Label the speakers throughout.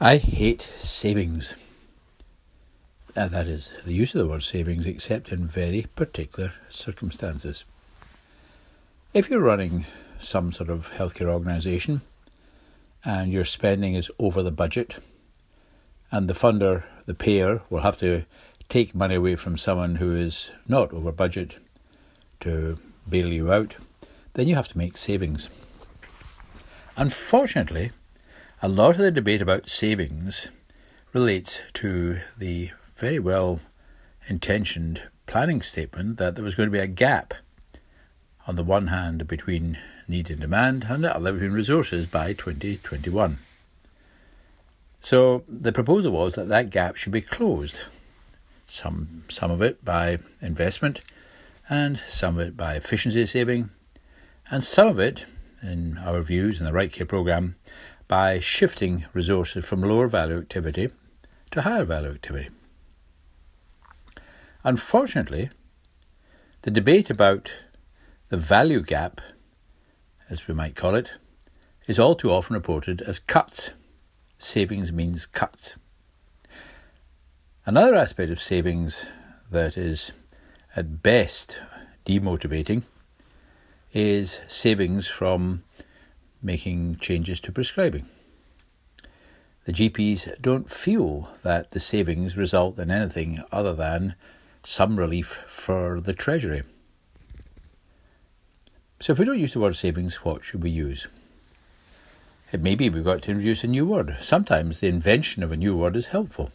Speaker 1: I hate savings. Uh, that is, the use of the word savings, except in very particular circumstances. If you're running some sort of healthcare organisation and your spending is over the budget, and the funder, the payer, will have to take money away from someone who is not over budget to bail you out, then you have to make savings. Unfortunately, a lot of the debate about savings relates to the very well intentioned planning statement that there was going to be a gap on the one hand between need and demand, and the other between resources by 2021. So the proposal was that that gap should be closed, some, some of it by investment, and some of it by efficiency saving, and some of it, in our views in the Right Care programme, by shifting resources from lower value activity to higher value activity. Unfortunately, the debate about the value gap, as we might call it, is all too often reported as cuts. Savings means cuts. Another aspect of savings that is at best demotivating is savings from making changes to prescribing. The GPs don't feel that the savings result in anything other than some relief for the Treasury. So, if we don't use the word savings, what should we use? It may be we've got to introduce a new word. Sometimes the invention of a new word is helpful.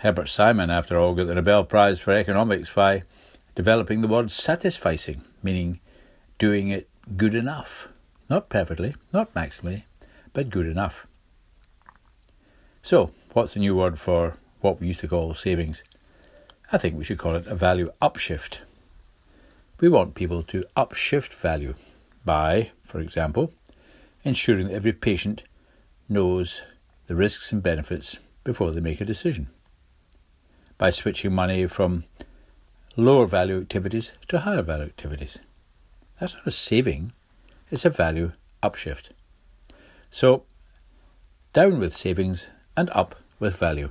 Speaker 1: Herbert Simon, after all, got the Nobel Prize for Economics by developing the word satisficing, meaning doing it good enough. Not perfectly, not maximally, but good enough. So, what's the new word for what we used to call savings? I think we should call it a value upshift. We want people to upshift value by, for example, ensuring that every patient knows the risks and benefits before they make a decision. By switching money from lower value activities to higher value activities. That's not a saving, it's a value upshift. So, down with savings and up with value.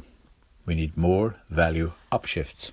Speaker 1: We need more value upshifts.